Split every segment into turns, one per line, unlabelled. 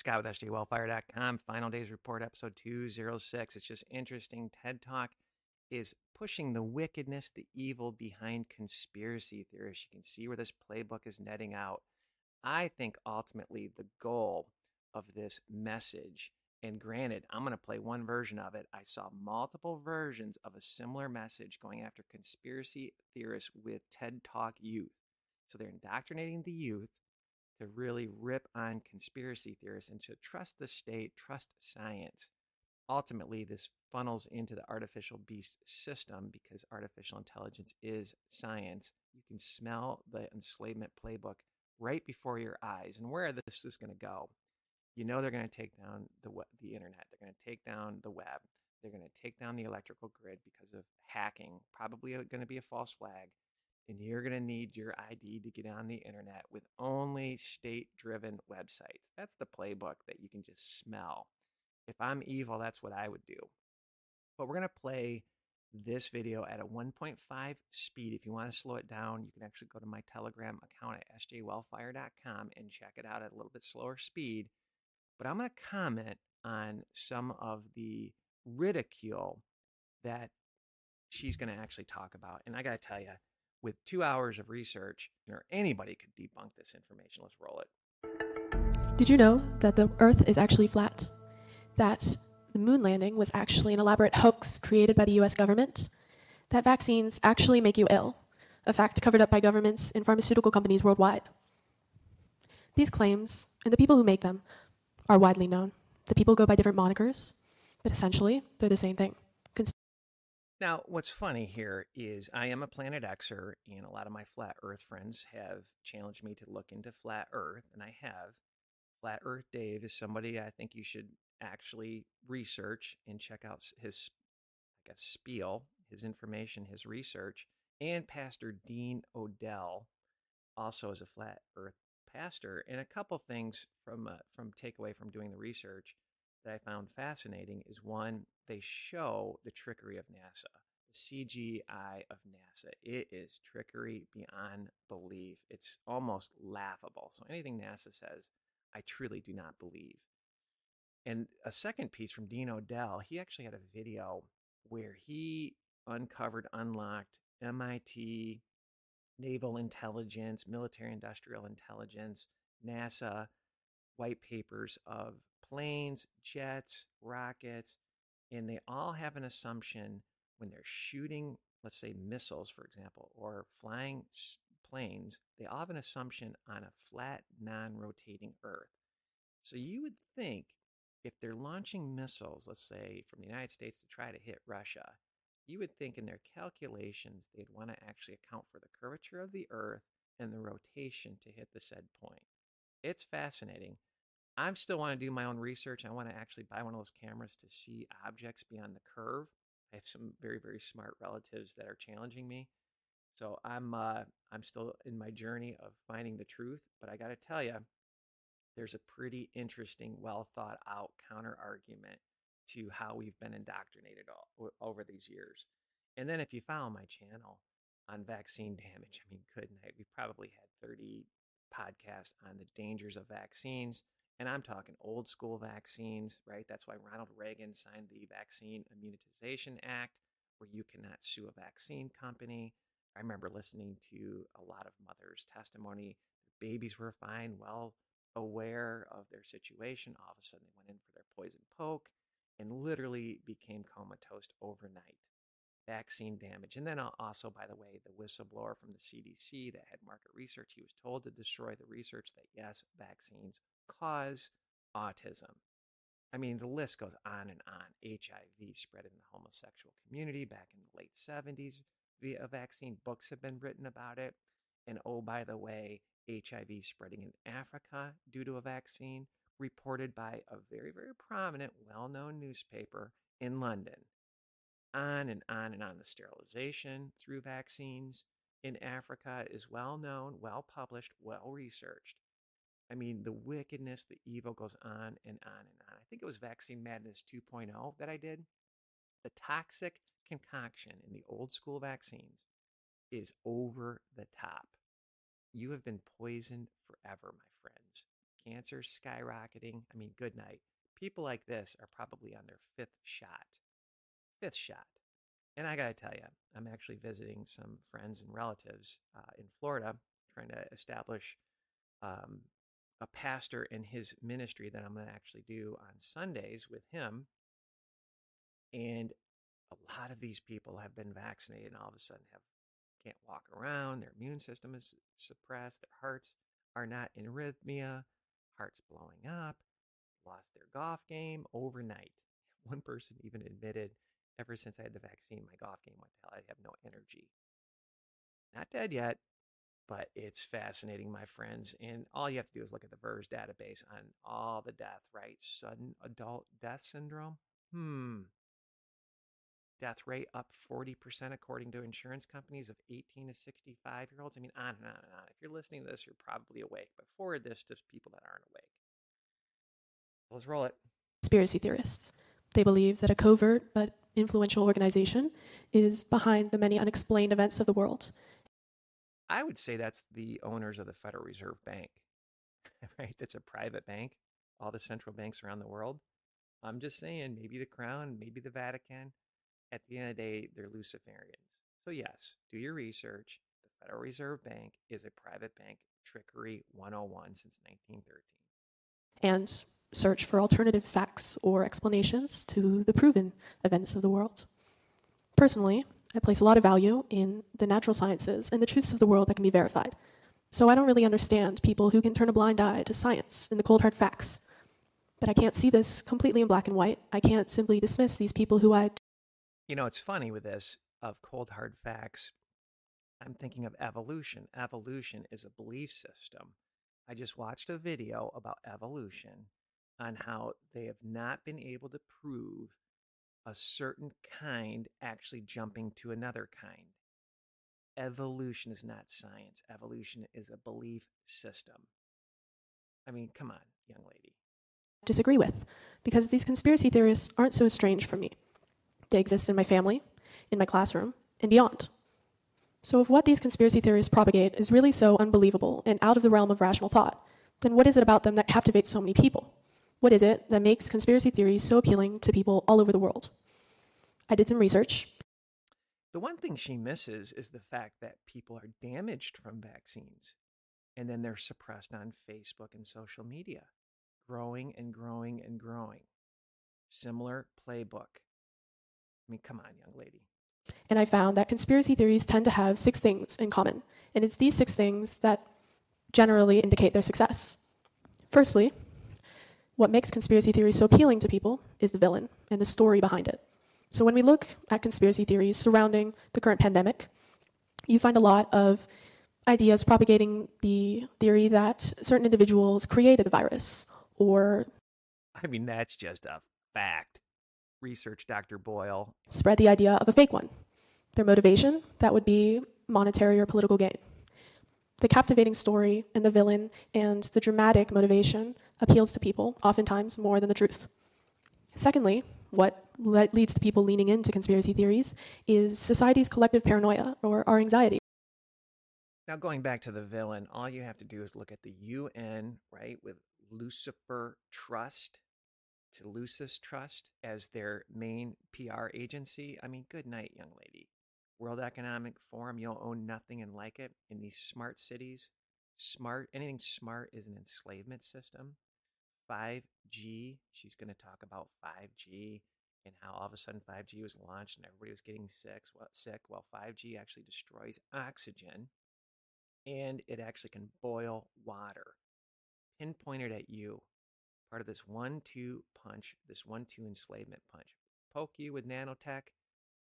Scott with SJWellfire.com. Final Days Report, episode 206. It's just interesting. TED Talk is pushing the wickedness, the evil behind conspiracy theorists. You can see where this playbook is netting out. I think ultimately the goal of this message, and granted, I'm going to play one version of it. I saw multiple versions of a similar message going after conspiracy theorists with TED Talk youth. So they're indoctrinating the youth to really rip on conspiracy theorists and to trust the state, trust science. Ultimately, this funnels into the artificial beast system because artificial intelligence is science. You can smell the enslavement playbook right before your eyes. And where this is going to go, you know they're going to take down the the internet. They're going to take down the web. They're going to take down the electrical grid because of hacking. Probably uh, going to be a false flag and you're going to need your ID to get on the internet with only state driven websites. That's the playbook that you can just smell. If I'm evil, that's what I would do. But we're going to play this video at a 1.5 speed. If you want to slow it down, you can actually go to my Telegram account at sjwellfire.com and check it out at a little bit slower speed. But I'm going to comment on some of the ridicule that she's going to actually talk about. And I got to tell you, with two hours of research, or anybody could debunk this information. Let's roll it.
Did you know that the Earth is actually flat? That the moon landing was actually an elaborate hoax created by the US government? That vaccines actually make you ill, a fact covered up by governments and pharmaceutical companies worldwide. These claims, and the people who make them, are widely known. The people go by different monikers, but essentially, they're the same thing.
Now, what's funny here is I am a Planet Xer, and a lot of my flat Earth friends have challenged me to look into flat Earth, and I have. Flat Earth Dave is somebody I think you should actually research and check out his, I guess, spiel, his information, his research, and Pastor Dean Odell also is a flat Earth pastor. And a couple things from uh, from takeaway from doing the research that I found fascinating is one, they show the trickery of NASA, the CGI of NASA. It is trickery beyond belief. It's almost laughable. So anything NASA says, I truly do not believe. And a second piece from Dean Odell, he actually had a video where he uncovered, unlocked MIT, naval intelligence, military industrial intelligence, NASA white papers of planes, jets, rockets, and they all have an assumption when they're shooting, let's say missiles, for example, or flying planes, they all have an assumption on a flat, non rotating Earth. So you would think if they're launching missiles, let's say from the United States to try to hit Russia, you would think in their calculations they'd want to actually account for the curvature of the Earth and the rotation to hit the said point. It's fascinating. I still want to do my own research. I want to actually buy one of those cameras to see objects beyond the curve. I have some very very smart relatives that are challenging me. So I'm uh, I'm still in my journey of finding the truth, but I got to tell you, there's a pretty interesting, well thought out counter argument to how we've been indoctrinated all, over these years. And then if you follow my channel on vaccine damage, I mean, good night. We've probably had 30 podcasts on the dangers of vaccines. And I'm talking old school vaccines, right? That's why Ronald Reagan signed the Vaccine Immunization Act, where you cannot sue a vaccine company. I remember listening to a lot of mothers' testimony. Their babies were fine, well aware of their situation. All of a sudden, they went in for their poison poke and literally became comatose overnight. Vaccine damage. And then also, by the way, the whistleblower from the CDC that had market research, he was told to destroy the research that yes, vaccines cause autism. I mean, the list goes on and on. HIV spread in the homosexual community back in the late 70s via a vaccine. Books have been written about it. And oh, by the way, HIV spreading in Africa due to a vaccine, reported by a very, very prominent, well known newspaper in London. On and on and on. The sterilization through vaccines in Africa is well known, well published, well researched. I mean, the wickedness, the evil goes on and on and on. I think it was Vaccine Madness 2.0 that I did. The toxic concoction in the old school vaccines is over the top. You have been poisoned forever, my friends. cancer skyrocketing. I mean, good night. People like this are probably on their fifth shot. Fifth shot. And I got to tell you, I'm actually visiting some friends and relatives uh, in Florida, trying to establish um, a pastor in his ministry that I'm going to actually do on Sundays with him. And a lot of these people have been vaccinated and all of a sudden have can't walk around, their immune system is suppressed, their hearts are not in arrhythmia, hearts blowing up, lost their golf game overnight. One person even admitted, ever since I had the vaccine, my golf game went to hell. I have no energy. Not dead yet, but it's fascinating, my friends. And all you have to do is look at the VAERS database on all the death, right? Sudden adult death syndrome. Hmm. Death rate up 40% according to insurance companies of 18 to 65 year olds. I mean, on and on and on. If you're listening to this, you're probably awake, but forward this to people that aren't awake. Let's roll it.
Conspiracy theorists. They believe that a covert but influential organization is behind the many unexplained events of the world.
I would say that's the owners of the Federal Reserve Bank, right? That's a private bank, all the central banks around the world. I'm just saying, maybe the Crown, maybe the Vatican. At the end of the day, they're Luciferians. So, yes, do your research. The Federal Reserve Bank is a private bank, trickery 101 since 1913
and search for alternative facts or explanations to the proven events of the world. Personally, I place a lot of value in the natural sciences and the truths of the world that can be verified. So I don't really understand people who can turn a blind eye to science and the cold hard facts. But I can't see this completely in black and white. I can't simply dismiss these people who I.
You know, it's funny with this of cold hard facts. I'm thinking of evolution. Evolution is a belief system I just watched a video about evolution on how they have not been able to prove a certain kind actually jumping to another kind. Evolution is not science, evolution is a belief system. I mean, come on, young lady.
Disagree with, because these conspiracy theorists aren't so strange for me. They exist in my family, in my classroom, and beyond. So, if what these conspiracy theories propagate is really so unbelievable and out of the realm of rational thought, then what is it about them that captivates so many people? What is it that makes conspiracy theories so appealing to people all over the world? I did some research.
The one thing she misses is the fact that people are damaged from vaccines and then they're suppressed on Facebook and social media, growing and growing and growing. Similar playbook. I mean, come on, young lady.
And I found that conspiracy theories tend to have six things in common. And it's these six things that generally indicate their success. Firstly, what makes conspiracy theories so appealing to people is the villain and the story behind it. So when we look at conspiracy theories surrounding the current pandemic, you find a lot of ideas propagating the theory that certain individuals created the virus or
I mean that's just a fact research Dr. Boyle.
Spread the idea of a fake one. Their motivation, that would be monetary or political gain. The captivating story and the villain and the dramatic motivation appeals to people, oftentimes more than the truth. Secondly, what le- leads to people leaning into conspiracy theories is society's collective paranoia or our anxiety.
Now, going back to the villain, all you have to do is look at the UN, right, with Lucifer Trust to Lucis Trust as their main PR agency. I mean, good night, young lady. World Economic Forum, you'll own nothing and like it in these smart cities. Smart, anything smart is an enslavement system. 5G, she's going to talk about 5G and how all of a sudden 5G was launched and everybody was getting sick. Well, sick. Well, 5G actually destroys oxygen and it actually can boil water. Pinpointed at you part of this one two punch, this one two enslavement punch. Poke you with nanotech,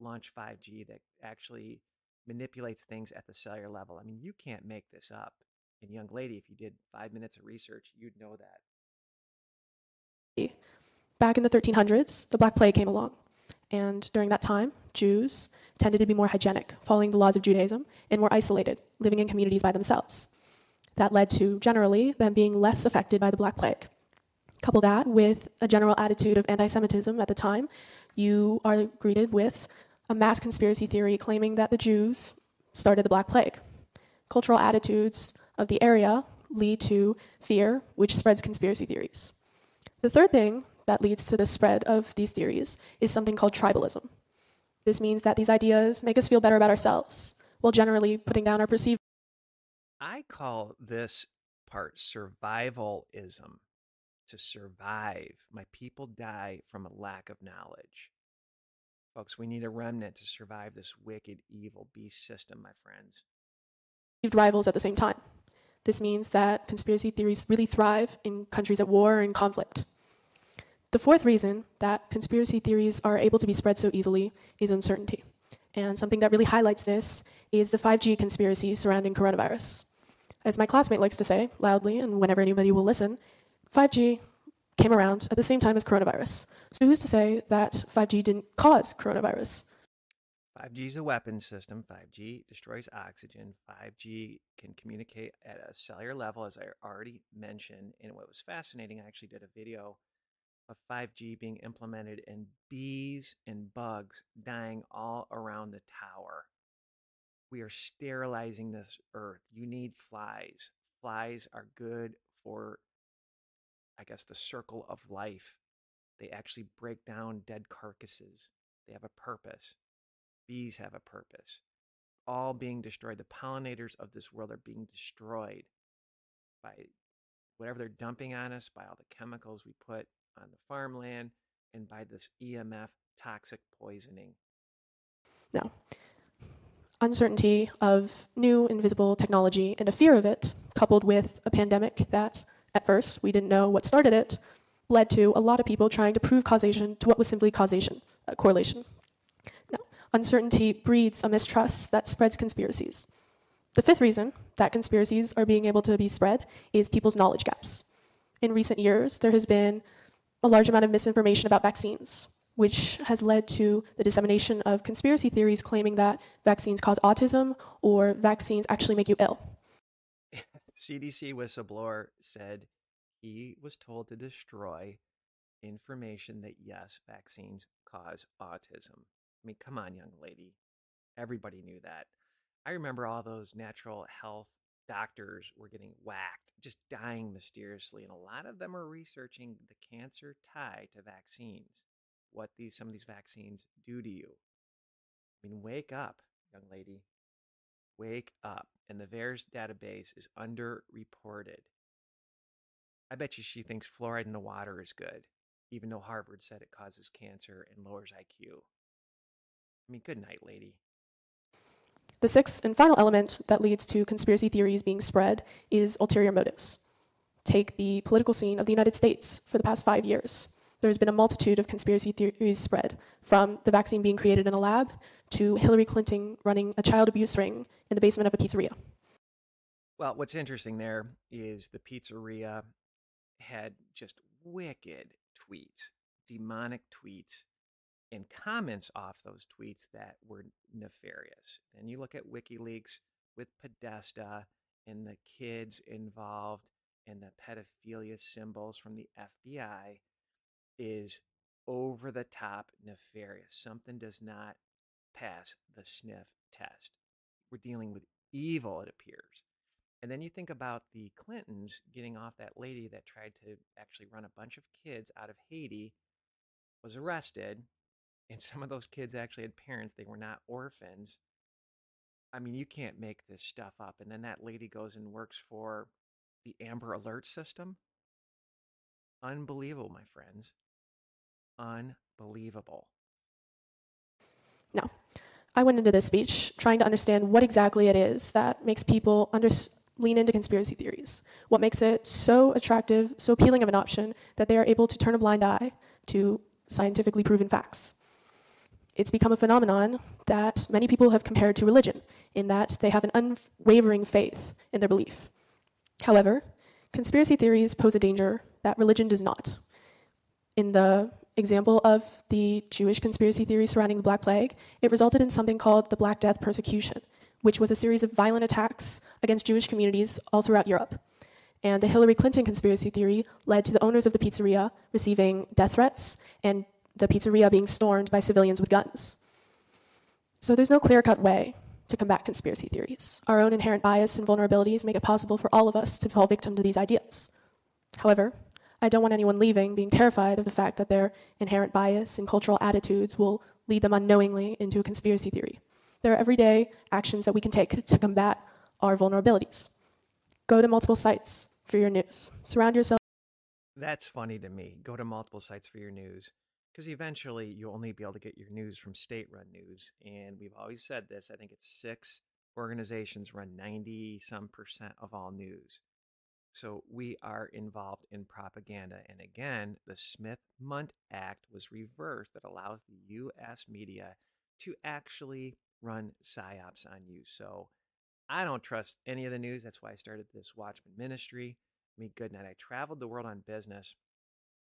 launch 5G that actually manipulates things at the cellular level. I mean, you can't make this up. And, young lady, if you did five minutes of research, you'd know that.
Back in the 1300s, the Black Plague came along. And during that time, Jews tended to be more hygienic, following the laws of Judaism, and more isolated, living in communities by themselves. That led to, generally, them being less affected by the Black Plague. Couple that with a general attitude of anti Semitism at the time, you are greeted with a mass conspiracy theory claiming that the Jews started the Black Plague. Cultural attitudes of the area lead to fear, which spreads conspiracy theories. The third thing that leads to the spread of these theories is something called tribalism. This means that these ideas make us feel better about ourselves, while generally putting down our perceived.
I call this part survivalism. To survive, my people die from a lack of knowledge. Folks, we need a remnant to survive this wicked, evil beast system, my friends.
Rivals at the same time. This means that conspiracy theories really thrive in countries at war and conflict. The fourth reason that conspiracy theories are able to be spread so easily is uncertainty. And something that really highlights this is the 5G conspiracy surrounding coronavirus. As my classmate likes to say loudly, and whenever anybody will listen, 5G came around at the same time as coronavirus. So who's to say that 5G didn't cause coronavirus?
5G is a weapon system. 5G destroys oxygen. 5G can communicate at a cellular level, as I already mentioned. And what was fascinating, I actually did a video of 5G being implemented and bees and bugs dying all around the tower. We are sterilizing this earth. You need flies. Flies are good for, I guess, the circle of life. They actually break down dead carcasses. They have a purpose. Bees have a purpose. All being destroyed. The pollinators of this world are being destroyed by whatever they're dumping on us, by all the chemicals we put on the farmland, and by this EMF toxic poisoning.
Now, uncertainty of new invisible technology and a fear of it, coupled with a pandemic that at first we didn't know what started it, led to a lot of people trying to prove causation to what was simply causation, uh, correlation. Now, uncertainty breeds a mistrust that spreads conspiracies. The fifth reason that conspiracies are being able to be spread is people's knowledge gaps. In recent years, there has been a large amount of misinformation about vaccines, which has led to the dissemination of conspiracy theories claiming that vaccines cause autism or vaccines actually make you ill.
CDC whistleblower said he was told to destroy information that yes, vaccines cause autism. I mean, come on, young lady. Everybody knew that. I remember all those natural health doctors were getting whacked, just dying mysteriously, and a lot of them are researching the cancer tie to vaccines, what these some of these vaccines do to you. I mean, wake up, young lady. Wake up. And the VAERS database is underreported. I bet you she thinks fluoride in the water is good, even though Harvard said it causes cancer and lowers IQ. I mean, good night, lady.
The sixth and final element that leads to conspiracy theories being spread is ulterior motives. Take the political scene of the United States for the past five years. There's been a multitude of conspiracy theories spread, from the vaccine being created in a lab to Hillary Clinton running a child abuse ring in the basement of a pizzeria.
Well, what's interesting there is the pizzeria had just wicked tweets, demonic tweets, and comments off those tweets that were nefarious. Then you look at WikiLeaks with Podesta and the kids involved and the pedophilia symbols from the FBI is over the top nefarious. Something does not pass the sniff test. We're dealing with evil, it appears. And then you think about the Clintons getting off that lady that tried to actually run a bunch of kids out of Haiti, was arrested, and some of those kids actually had parents. They were not orphans. I mean, you can't make this stuff up. And then that lady goes and works for the Amber Alert system. Unbelievable, my friends. Unbelievable.
Now, I went into this speech trying to understand what exactly it is that makes people under, lean into conspiracy theories. What makes it so attractive, so appealing of an option that they are able to turn a blind eye to scientifically proven facts. It's become a phenomenon that many people have compared to religion, in that they have an unwavering faith in their belief. However, conspiracy theories pose a danger that religion does not. In the example of the Jewish conspiracy theory surrounding the Black Plague, it resulted in something called the Black Death persecution, which was a series of violent attacks against Jewish communities all throughout Europe. And the Hillary Clinton conspiracy theory led to the owners of the pizzeria receiving death threats and the pizzeria being stormed by civilians with guns. So there's no clear cut way to combat conspiracy theories. Our own inherent bias and vulnerabilities make it possible for all of us to fall victim to these ideas. However, I don't want anyone leaving being terrified of the fact that their inherent bias and cultural attitudes will lead them unknowingly into a conspiracy theory. There are everyday actions that we can take to combat our vulnerabilities. Go to multiple sites for your news. Surround yourself.
That's funny to me. Go to multiple sites for your news because eventually you'll only be able to get your news from state run news. And we've always said this I think it's six organizations run 90 some percent of all news. So we are involved in propaganda. And again, the Smith Mundt Act was reversed that allows the U.S. media to actually run psyops on you. So I don't trust any of the news. That's why I started this Watchman ministry. I mean, good night. I traveled the world on business.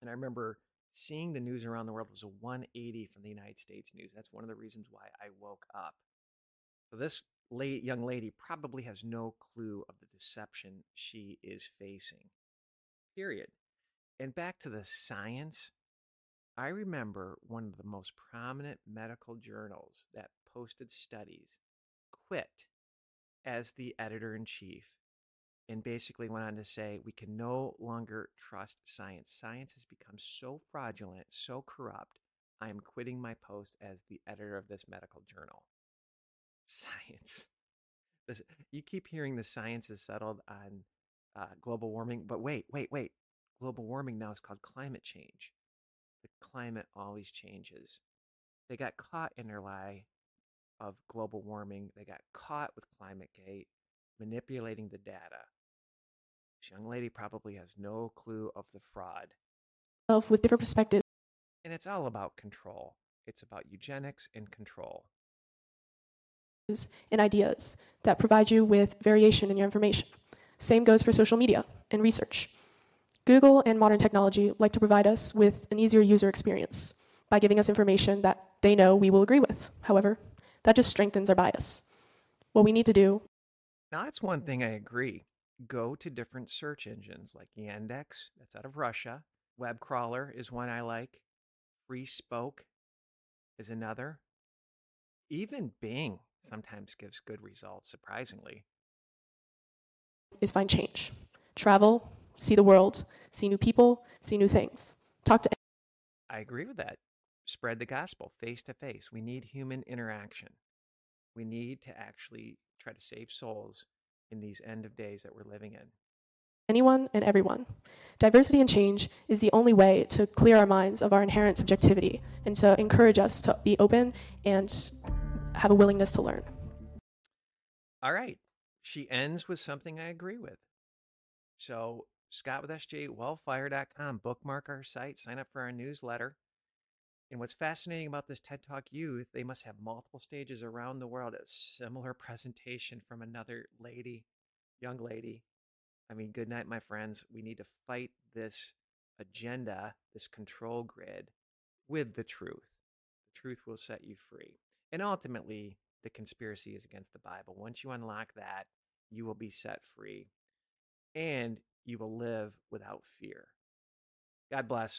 And I remember seeing the news around the world was a 180 from the United States news. That's one of the reasons why I woke up. So this late young lady probably has no clue of the deception she is facing. Period. And back to the science, I remember one of the most prominent medical journals that posted studies quit as the editor in chief and basically went on to say we can no longer trust science. Science has become so fraudulent, so corrupt. I am quitting my post as the editor of this medical journal. Science. This, you keep hearing the science is settled on uh, global warming, but wait, wait, wait. Global warming now is called climate change. The climate always changes. They got caught in their lie of global warming. They got caught with Climate Gate manipulating the data. This young lady probably has no clue of the fraud.
With different perspectives.
And it's all about control. It's about eugenics and control.
And ideas that provide you with variation in your information. Same goes for social media and research. Google and modern technology like to provide us with an easier user experience by giving us information that they know we will agree with. However, that just strengthens our bias. What we need to do.
Now, that's one thing I agree. Go to different search engines like Yandex, that's out of Russia. Webcrawler is one I like. FreeSpoke is another. Even Bing sometimes gives good results, surprisingly.
Is find change. Travel, see the world, see new people, see new things. Talk to.
I agree with that spread the gospel face to face. We need human interaction. We need to actually try to save souls in these end of days that we're living in.
Anyone and everyone. Diversity and change is the only way to clear our minds of our inherent subjectivity and to encourage us to be open and have a willingness to learn.
All right. She ends with something I agree with. So, Scott with SJ, wellfire.com, bookmark our site, sign up for our newsletter. And what's fascinating about this TED Talk Youth, they must have multiple stages around the world. A similar presentation from another lady, young lady. I mean, good night, my friends. We need to fight this agenda, this control grid with the truth. The truth will set you free. And ultimately, the conspiracy is against the Bible. Once you unlock that, you will be set free and you will live without fear. God bless.